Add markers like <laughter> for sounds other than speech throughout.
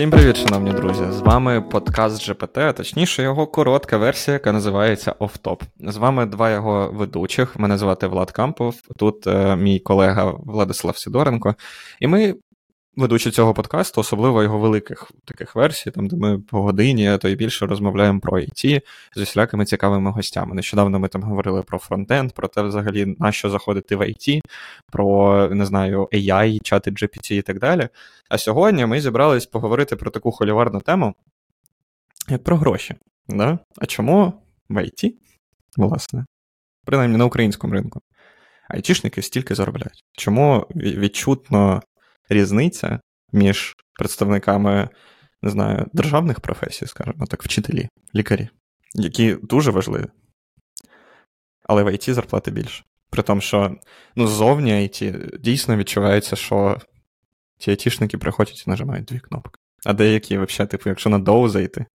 Всім привіт, шановні друзі! З вами подкаст GPT, а точніше, його коротка версія, яка називається Офтоп. З вами два його ведучих. Мене звати Влад Кампов, тут е, мій колега Владислав Сідоренко. І ми ведучи цього подкасту, особливо його великих таких версій, там де ми по годині, а то й більше розмовляємо про IT з усілякими цікавими гостями. Нещодавно ми там говорили про фронтенд, про те, взагалі, на що заходити в IT, про не знаю, AI, чати GPT і так далі. А сьогодні ми зібрались поговорити про таку холіварну тему, як про гроші. Да? А чому в IT, власне, принаймні на українському ринку, айтішники стільки заробляють? Чому відчутно різниця між представниками, не знаю, державних професій, скажімо так, вчителі, лікарі, які дуже важливі. Але в ІТ зарплати більше. При тому, що ну, ззовні IT дійсно відчувається, що ті айтішники приходять і нажимають дві кнопки. А деякі, взагалі, типу, якщо на доу зайти,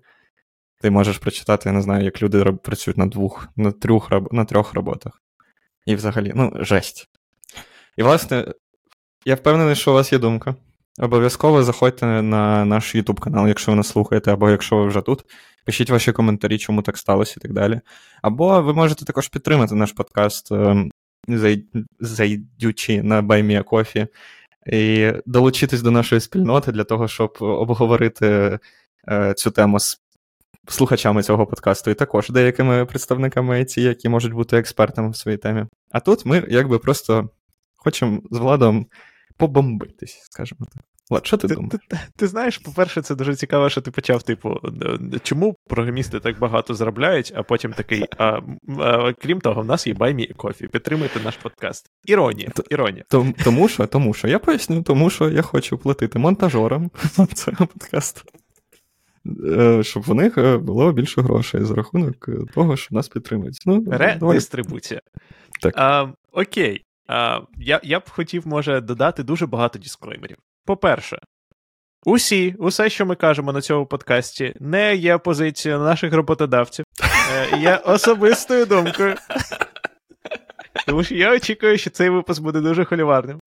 ти можеш прочитати, я не знаю, як люди працюють на двох, на трьох на трьох роботах. І взагалі, ну, жесть. І, власне, я впевнений, що у вас є думка. Обов'язково заходьте на наш YouTube канал, якщо ви нас слухаєте, або якщо ви вже тут. Пишіть ваші коментарі, чому так сталося і так далі. Або ви можете також підтримати наш подкаст, ем, зайдючи на BuyMeACoffee, і долучитись до нашої спільноти для того, щоб обговорити е, цю тему з слухачами цього подкасту, і також деякими представниками IT, які можуть бути експертами в своїй темі. А тут ми якби просто хочемо з владом побомбитись, скажімо так. Влад, що ти, ти думаєш? Ти, ти, ти знаєш, по-перше, це дуже цікаво, що ти почав, типу, чому програмісти так багато заробляють, а потім такий. <laughs> А, а, Крім того, в нас є баймі і кофі. Підтримуйте наш подкаст. Іронія. іронія. Тому що, тому що, я поясню, тому що я хочу платити монтажерам <laughs> цього подкасту. Е, щоб в них е, було більше грошей за рахунок того, що нас підтримують. Ну, Редистрибуція. Так. А, Окей. А, Я я б хотів, може, додати дуже багато дисклеймерів. По-перше, усі, усе, що ми кажемо на цьому подкасті, не є позицією наших роботодавців, е, є <laughs> особистою думкою. Тому що я очікую, що цей випуск буде дуже холіварним.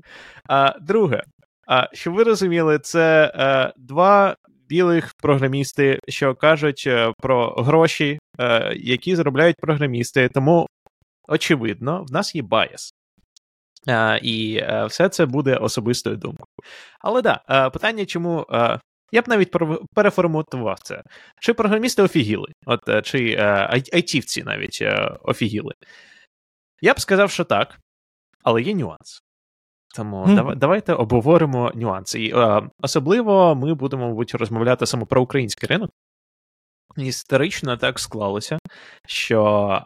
А друге, а, щоб ви розуміли, це а, е, два білих програмісти, що кажуть а, е, про гроші, а, які заробляють програмісти. Тому, очевидно, в нас є байс. І е, все це буде особистою думкою. Але да, е, питання, чому. Е, я б навіть переформатував це. Чи програмісти офігіли? От чи айтівці навіть офігіли? Я б сказав, що так, але є нюанс. Тому mm. давай, давайте обговоримо нюанси. І, Особливо ми будемо, мабуть, розмовляти саме про український ринок. Історично так склалося, що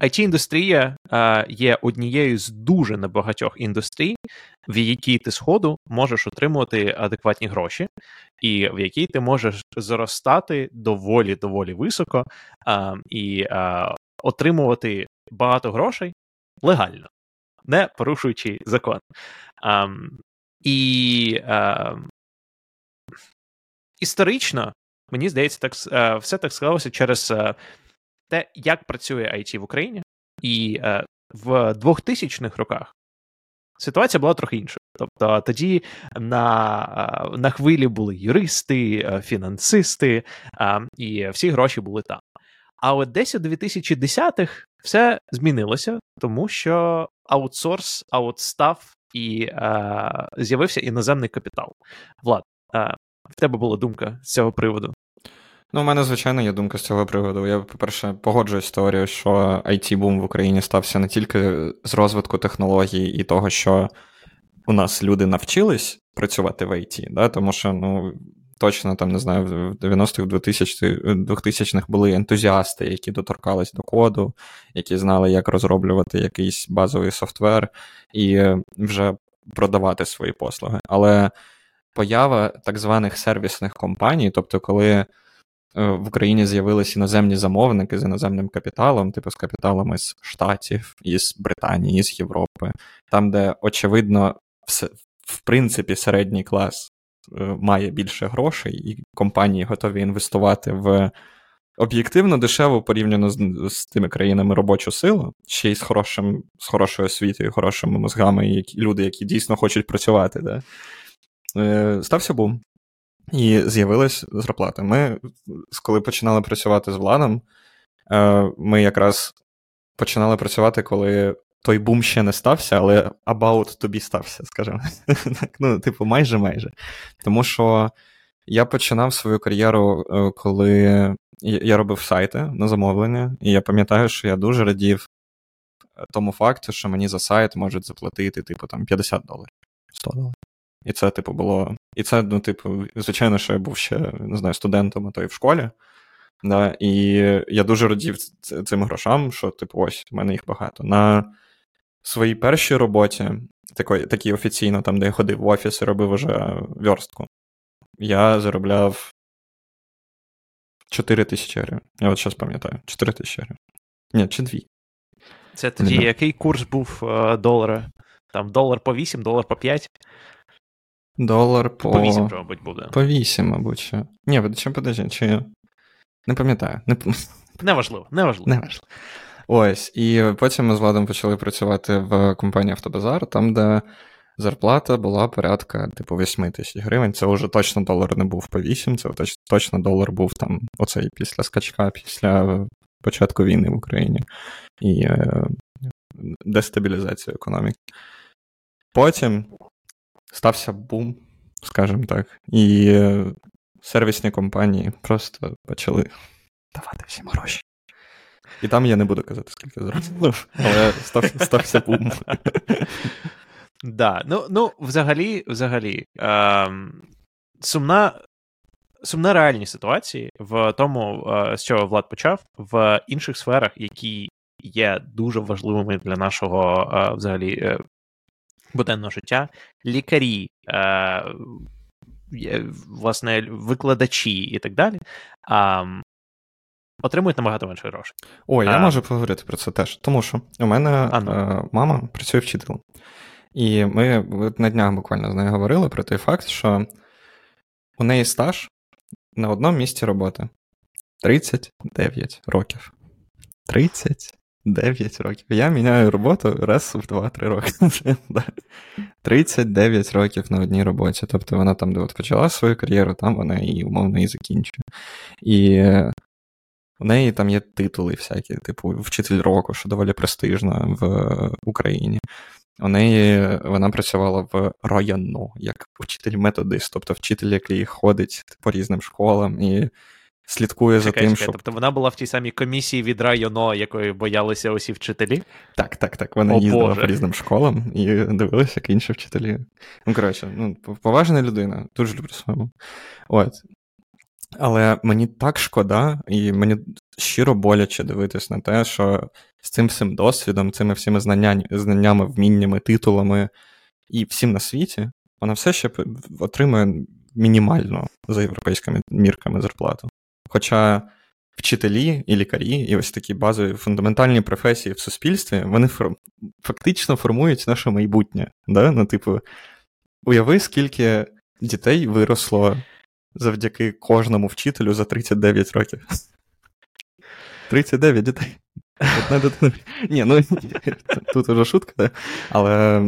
it індустрія е, є однією з дуже небагатьох індустрій, в якій ти сходу можеш отримувати адекватні гроші, і в якій ти можеш зростати доволі доволі високо е, і е, отримувати багато грошей легально, не порушуючи закон. Ем, і ем, історично, мені здається, так все так склалося через те, як працює IT в Україні, і е, в 2000-х роках ситуація була трохи іншою. Тобто тоді на на хвилі були юристи, е, фінансисти, е, і всі гроші були там. А от десь у 2010-х все змінилося, тому що аутсорс, аутстав і е, з'явився іноземний капітал. Влад, е, в тебе була думка з цього приводу? Ну, у мене, звичайно, є думка з цього приводу. Я, по-перше, погоджуюсь з теорією, що it бум в Україні стався не тільки з розвитку технологій і того, що у нас люди навчились працювати в IT, да? тому що, ну. Точно там не знаю, в 90-х 2000-х були ентузіасти, які доторкались до коду, які знали, як розроблювати якийсь базовий софтвер і вже продавати свої послуги. Але поява так званих сервісних компаній, тобто, коли Е, в Україні з'явилися іноземні замовники з іноземним капіталом, типу з капіталами з Штатів, із Британії, з Європи, там, де, очевидно, в принципі, середній клас е, має більше грошей, і компанії готові інвестувати в об'єктивно дешево порівняно з, з тими країнами робочу силу, ще й з хорошим, з хорошою освітою, хорошими мозгами, і люди, які дійсно хочуть працювати. Да? Е, Стався бум. І з'явилась зарплата. Ми, коли починали працювати з владом, е, ми якраз починали працювати, коли той бум ще не стався, але about тобі стався, скажімо. Ну, типу, майже майже. Тому що я починав свою кар'єру, е, коли я робив сайти на замовлення, і я пам'ятаю, що я дуже радів е, тому факту, що мені за сайт можуть заплатити, типу, там 50 доларів, 100 доларів. І це, типу, було. І це, ну, типу, звичайно, що я був ще не знаю, студентом, а то і в школі. Да, І я дуже радів цим грошам, що, типу, ось, в мене їх багато. На своїй першій роботі, такій, такій офіційно, там, де я ходив в офіс і робив уже верстку, я заробляв 4 тисячі гривень. Я от зараз пам'ятаю, 4 тисячі гривень. Ні, чи 2. Це тоді який курс був е, долара? Там долар по 8, долар по 5? Долар по. По 8, мабуть, буде. По 8, мабуть. Ні, чи подожди, чи. Не пам'ятаю. Не... <laughs> Неважливо, неважливо. Неважливо. Ось. І потім ми з Владом почали працювати в компанії Автобазар, там, де зарплата була порядка, типу, 8 тисяч гривень. Це вже точно долар не був по 8, це точно долар був там оцей після скачка, після початку війни в Україні і е, дестабілізації економіки. Потім стався бум, скажімо так, і е, сервісні компанії просто почали давати всім гроші. І там я не буду казати, скільки заробив, але став, стався бум. Да, ну ну взагалі, взагалі, е, сумна сумна реальність ситуації в тому, е, з чого Влад почав, в інших сферах, які є дуже важливими для нашого е, взагалі буденного життя, лікарі, е, власне, викладачі і так далі. Отримують набагато менше грошей. О, я а... можу поговорити про це теж. Тому що у мене а, ну. е, мама працює вчителем. І ми на днях буквально з нею говорили про той факт, що у неї стаж на одному місці роботи 39 років. 39 років. Я міняю роботу раз в 2-3 роки. <laughs> 39 років на одній роботі. Тобто вона там, де от почала свою кар'єру, там вона і умовно і закінчує. І у неї там є титули всякі, типу вчитель року, що доволі престижно в Україні. У неї вона працювала в району як вчитель-методист, тобто вчитель, який ходить по різним школам і слідкує чекай, за тим, чекай, щоб... Тобто вона була в тій самій комісії від районо, якої боялися усі вчителі? Так, так, так. Вона О, їздила Боже. по різним школам і дивилася, як інші вчителі. Ну, коротше, ну, поважна людина, дуже люблю своєму. От. Але мені так шкода, і мені щиро боляче дивитись на те, що з цим всім досвідом, цими всіми знаннями, знаннями, вміннями, титулами і всім на світі, вона все ще отримує мінімальну за європейськими мірками зарплату. Хоча вчителі і лікарі, і ось такі базові фундаментальні професії в суспільстві, вони фор... фактично формують наше майбутнє. Да? Ну, типу, уяви, скільки дітей виросло завдяки кожному вчителю за 39 років. 39 дітей. Одна дитина. Ні, ну тут уже шутка, але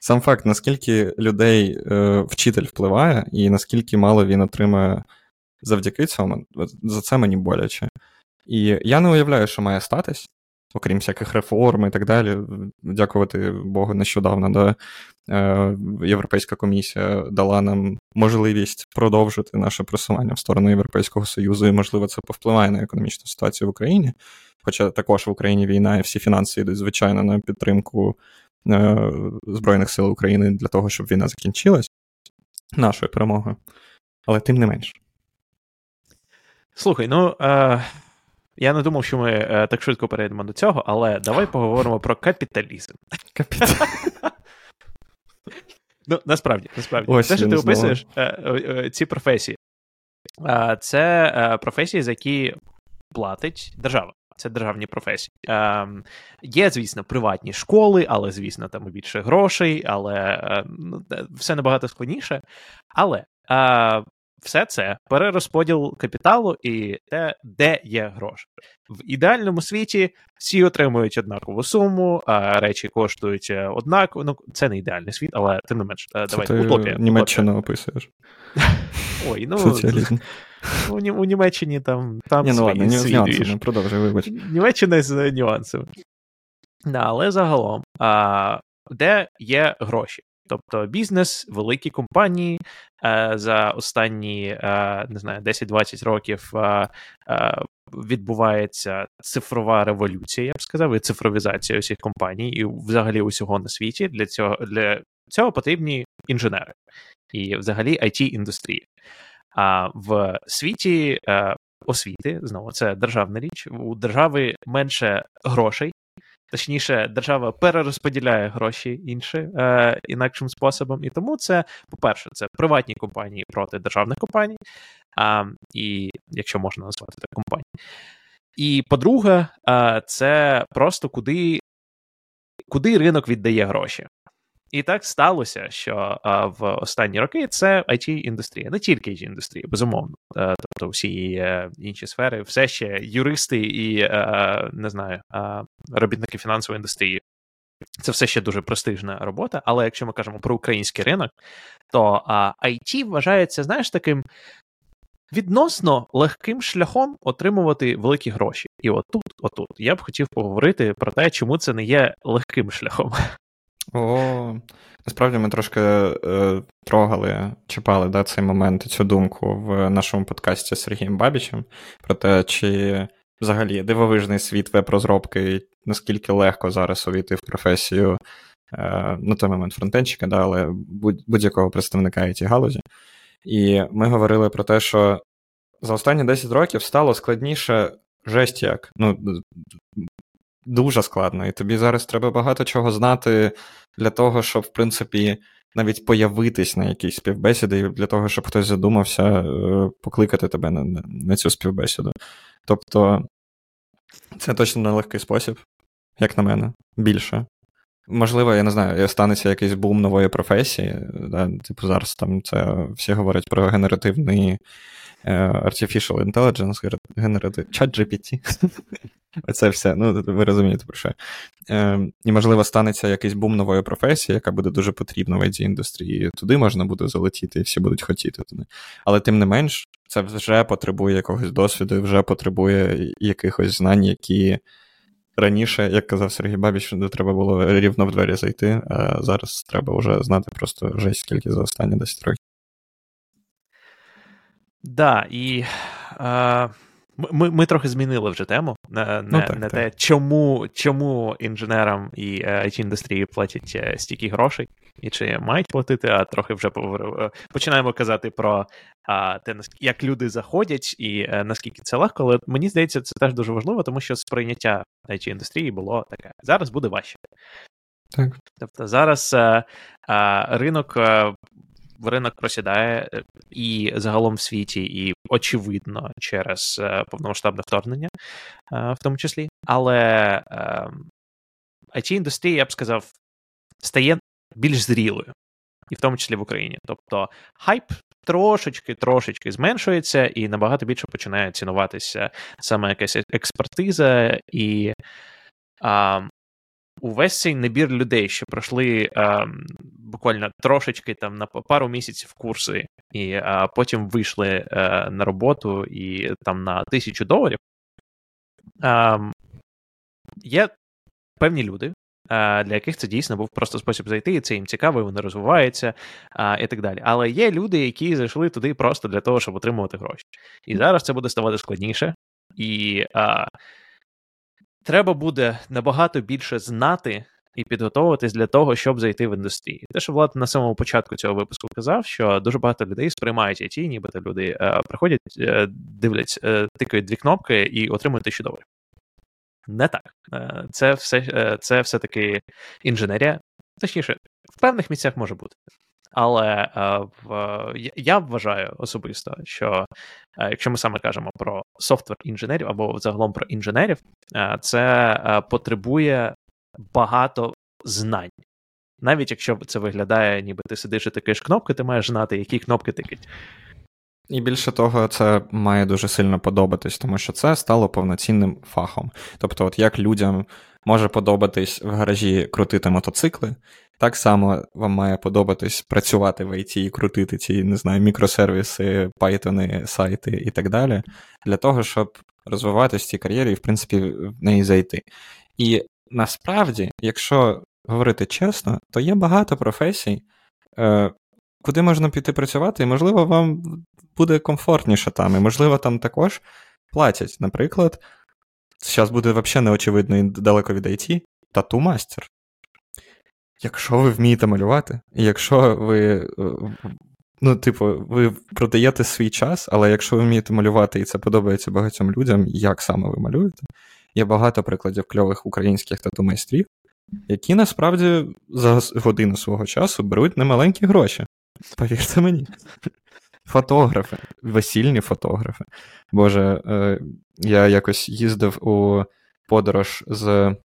сам факт, наскільки людей е, вчитель впливає, і наскільки мало він отримує завдяки цьому, за це мені боляче. І я не уявляю, що має статись, окрім всяких реформ і так далі. Дякувати Богу, нещодавно да, е, Європейська комісія дала нам можливість продовжити наше просування в сторону Європейського Союзу, і, можливо, це повпливає на економічну ситуацію в Україні. Хоча також в Україні війна, і всі фінанси йдуть, звичайно, на підтримку е, Збройних сил України для того, щоб війна закінчилась, нашою перемогою. Але тим не менш. Слухай, ну. Е... Я не думав, що ми е, так швидко перейдемо до цього, але давай поговоримо про капіталізм. Капіталізм. Ну, насправді, насправді. Ось Те, що ти описуєш, е, е, ці професії. Е, це е, професії, за які платить держава. Це державні професії. Е, Є, звісно, приватні школи, але, звісно, там більше грошей, але е, ну, все набагато складніше. Але все це перерозподіл капіталу і те, де є гроші. В ідеальному світі всі отримують однакову суму, а речі коштують е, однаково. Ну, це не ідеальний світ, але тим не менш, це давайте ти утопія. Німеччину описуєш. <laughs> Ой, ну Соціалізм. У, у Німеччині там там Ні, ну ладно, з нюансами, продовжуй, вибач. Німеччина з нюансами. Да, Але загалом, а, де є гроші? Тобто бізнес, великі компанії е, за останні е, не знаю 10-20 років е, відбувається цифрова революція, я б сказав, і цифровізація усіх компаній, і взагалі усього на світі. Для цього для цього потрібні інженери і взагалі it індустрія А в світі освіти знову це державна річ. У держави менше грошей. Точніше, держава перерозподіляє гроші інші е, інакшим способом. І тому це, по-перше, це приватні компанії проти державних компаній, е, і якщо можна назвати так компанії. І по-друге, е, це просто куди, куди ринок віддає гроші. І так сталося, що а, в останні роки це it індустрія не тільки it індустрія безумовно. А, е, тобто всі е, інші сфери, все ще юристи і а, е, не знаю, робітники фінансової індустрії. Це все ще дуже престижна робота. Але якщо ми кажемо про український ринок, то IT вважається, знаєш, таким. Відносно легким шляхом отримувати великі гроші, і отут, отут я б хотів поговорити про те, чому це не є легким шляхом. О, насправді ми трошки е, трогали, чіпали да, цей момент і цю думку в нашому подкасті з Сергієм Бабічем про те, чи взагалі дивовижний світ веб-розробки, наскільки легко зараз увійти в професію е, на той момент фронтенчика, да, але будь-якого представника it галузі. І ми говорили про те, що за останні 10 років стало складніше жесть як. Ну, дуже складно. І тобі зараз треба багато чого знати для того, щоб, в принципі, навіть появитись на якійсь співбесіді, для того, щоб хтось задумався е, покликати тебе на, на цю співбесіду. Тобто, це точно нелегкий спосіб, як на мене, більше. Можливо, я не знаю, станеться якийсь бум нової професії. Да? Типу, зараз там це всі говорять про генеративний Artificial Intelligence, генератив чат GPT. Оце все. Ну, ви розумієте, про що. Е, І, можливо, станеться якийсь бум нової професії, яка буде дуже потрібна в it індустрії. Туди можна буде залетіти, і всі будуть хотіти туди. Але тим не менш, це вже потребує якогось досвіду, вже потребує якихось знань, які раніше, як казав Сергій Бабіч, треба було рівно в двері зайти, а зараз треба вже знати просто жесть скільки за останні 10 років. Да, і. Uh... Ми ми трохи змінили вже тему не ну, так, не так. те, чому чому інженерам і it е, індустрії платять е, стільки грошей, і чи мають платити, а трохи вже е, починаємо казати про а, те, як люди заходять і а, наскільки це легко. Але мені здається, це теж дуже важливо, тому що сприйняття it індустрії було таке. Зараз буде важче. Так. Тобто зараз а, ринок ринок просідає е, і загалом в світі, і очевидно через е, повномасштабне вторгнення, е, в тому числі. Але it індустрія, я б сказав, стає більш зрілою, і в тому числі в Україні. Тобто хайп трошечки трошечки зменшується, і набагато більше починає цінуватися саме якась експертиза і. А, увесь цей набір людей, що пройшли а, буквально трошечки там на пару місяців курси, і а, потім вийшли е, на роботу і там на тисячу доларів. А, Є певні люди, для яких це дійсно був просто спосіб зайти, і це їм цікаво, вони розвиваються а, і так далі. Але є люди, які зайшли туди просто для того, щоб отримувати гроші. І зараз це буде ставати складніше. І а, треба буде набагато більше знати і підготовуватись для того, щоб зайти в індустрію. Те, що Влад на самому початку цього випуску казав, що дуже багато людей сприймають IT, нібито люди е, приходять, е, дивляться, е, тикають дві кнопки і отримують тисячу доларів. Не так. Е, це все е, це все-таки інженерія. Точніше, в певних місцях може бути. Але е, в, я вважаю особисто, що е, якщо ми саме кажемо про софтвер інженерів або загалом про інженерів, е, це потребує багато знань. Навіть якщо це виглядає, ніби ти сидиш і тикаєш кнопки, ти маєш знати, які кнопки тикать. І більше того, це має дуже сильно подобатись, тому що це стало повноцінним фахом. Тобто, от як людям може подобатись в гаражі крутити мотоцикли, так само вам має подобатись працювати в IT і крутити ці, не знаю, мікросервіси, пайтони, сайти і так далі, для того, щоб розвиватися в цій кар'єрі і, в принципі, в неї зайти. І насправді, якщо говорити чесно, то є багато професій, е, куди можна піти працювати, і, можливо, вам буде комфортніше там, і, можливо, там також платять. Наприклад, зараз буде взагалі неочевидно і далеко від IT, тату мастер. Якщо ви вмієте малювати, якщо ви. Е, ну, типу, ви продаєте свій час, але якщо ви вмієте малювати і це подобається багатьом людям, як саме ви малюєте, є багато прикладів кльових українських тату-майстрів, які насправді за годину свого часу беруть немаленькі гроші. Повірте мені. Фотографи, весільні фотографи. Боже, е, я якось їздив у подорож з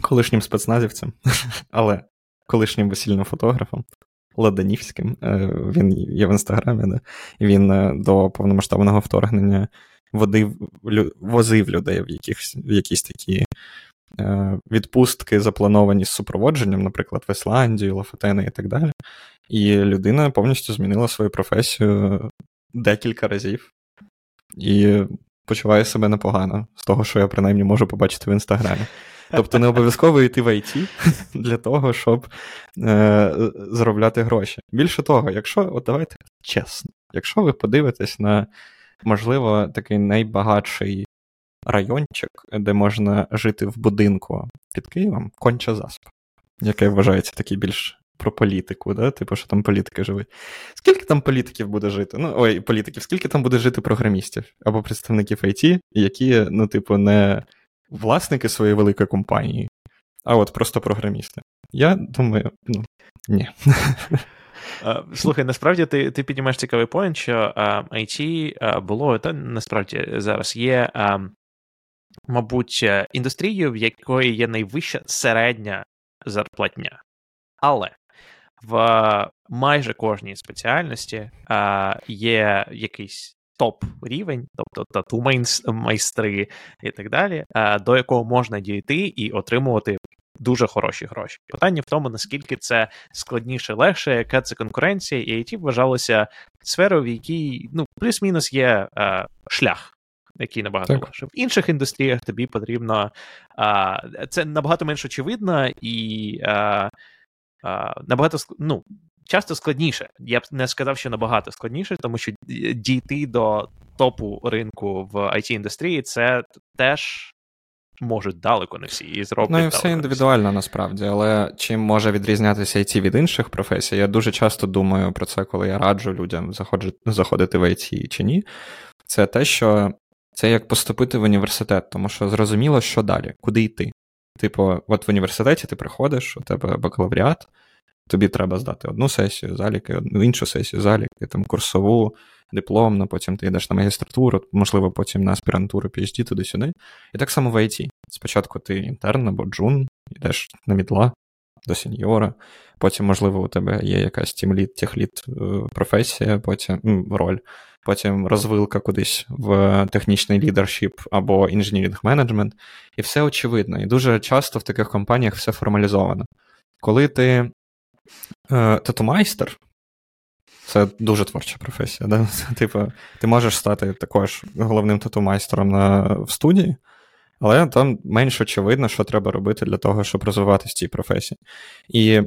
колишнім спецназівцем, <laughs> але колишнім весільним фотографом. Ладанівським, е, він є в інстаграмі, да? він е, до повномасштабного вторгнення водив, возив людей в якісь, в якісь такі е, відпустки, заплановані з супроводженням, наприклад, в Ісландію, Лофотени і так далі. І людина повністю змінила свою професію декілька разів і почуває себе непогано з того, що я принаймні можу побачити в інстаграмі. Тобто не обов'язково йти в IT для того, щоб е, заробляти гроші. Більше того, якщо, от давайте чесно, якщо ви подивитесь на, можливо, такий найбагатший райончик, де можна жити в будинку під Києвом, конча заспа, яке вважається такий більш про політику, да? типу, що там політики живуть. Скільки там політиків буде жити? Ну, ой, політиків, скільки там буде жити програмістів або представників IT, які, ну, типу, не власники своєї великої компанії, а от просто програмісти. Я думаю, ну, ні. <laughs> Слухай, насправді ти ти піднімаєш цікавий поінт, що IT було, та насправді зараз є, мабуть, індустрією, в якої є найвища середня зарплатня. Але в майже кожній спеціальності є якийсь топ рівень, тобто тату майстри і так далі, до якого можна дійти і отримувати. Дуже хороші гроші. Питання в тому, наскільки це складніше, легше, яка це конкуренція, і IT вважалося сферою, в якій ну, плюс-мінус є е, шлях, який набагато так. легше. В інших індустріях тобі потрібно е, це набагато менш очевидно і е, е набагато ну, часто складніше. Я б не сказав, що набагато складніше, тому що дійти до топу ринку в it індустрії це теж. Можуть далеко не всі і зроблять. Ну і все індивідуально насправді, але чим може відрізнятися IT від інших професій? Я дуже часто думаю про це, коли я раджу людям заходити в IT чи ні. Це те, що це як поступити в університет, тому що зрозуміло, що далі, куди йти. Типу, от в університеті ти приходиш, у тебе бакалавріат, Тобі треба здати одну сесію заліки, одну іншу сесію заліки, там курсову, дипломну, потім ти йдеш на магістратуру, можливо, потім на аспірантуру PhD туди-сюди. І так само в IT. Спочатку ти інтерн або джун, йдеш на мідла до сеньора, потім, можливо, у тебе є якась тімлід, техлід е, професія, потім роль, потім розвилка кудись в технічний leadership або engineering management. І все очевидно. І дуже часто в таких компаніях все формалізовано. Коли ти тату-майстер це дуже творча професія. Да? <laughs> Типу, ти можеш стати також головним тату-майстером на, в студії, але там менш очевидно, що треба робити для того, щоб розвиватися в цій професії. І,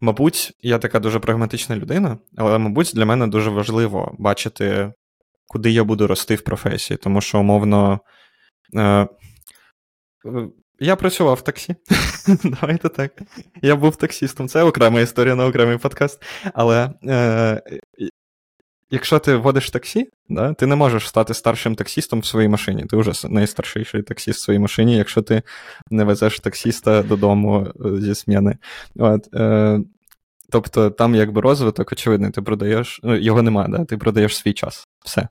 мабуть, я така дуже прагматична людина, але, мабуть, для мене дуже важливо бачити, куди я буду рости в професії, тому що, умовно. Я працював в таксі. <laughs> Давайте так. Я був таксістом. Це окрема історія на окремий подкаст. Але е, якщо ти водиш таксі, да, ти не можеш стати старшим таксістом в своїй машині. Ти вже найстарший таксіст в своїй машині, якщо ти не везеш таксіста додому е, зі сміни. От, е, Тобто там якби розвиток, очевидний, ти продаєш, ну, його немає, да? ти продаєш свій час. Все.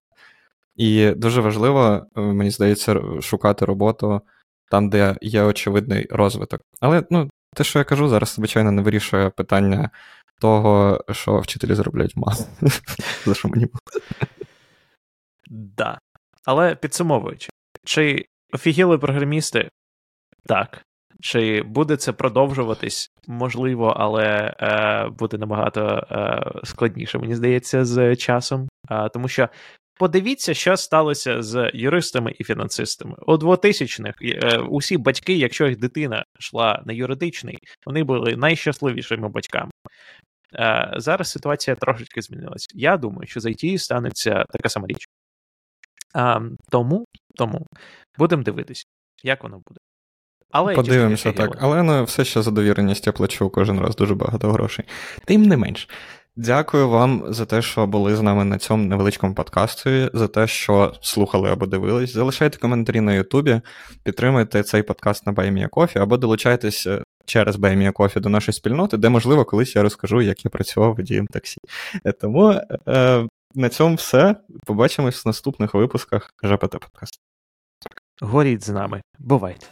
І дуже важливо, е, мені здається, шукати роботу там, де є очевидний розвиток. Але ну, те, що я кажу, зараз, звичайно, не вирішує питання того, що вчителі заробляють мало. <laughs> За що мені було. Да. Але підсумовуючи, чи офігіли програмісти? Так. Чи буде це продовжуватись? Можливо, але е, буде набагато е, складніше, мені здається, з часом. Е, тому що подивіться, що сталося з юристами і фінансистами. У 2000-х е, усі батьки, якщо їх дитина йшла на юридичний, вони були найщасливішими батьками. Е, зараз ситуація трошечки змінилася. Я думаю, що з IT станеться така сама річ. Тому, тому будемо дивитися, як воно буде. Але Подивимося так. Але все ще за довіреність я плачу кожен раз дуже багато грошей. Тим не менш. Дякую вам за те, що були з нами на цьому невеличкому подкасті, за те, що слухали або дивились. Залишайте коментарі на Ютубі, підтримуйте цей подкаст на BuyMeACoffee або долучайтесь е, через BuyMeACoffee до нашої спільноти, де, можливо, колись я розкажу, як я працював водієм таксі. Е, тому е, на цьому все. Побачимось в наступних випусках ЖПТ подкасту. Горіть з нами. Бувайте.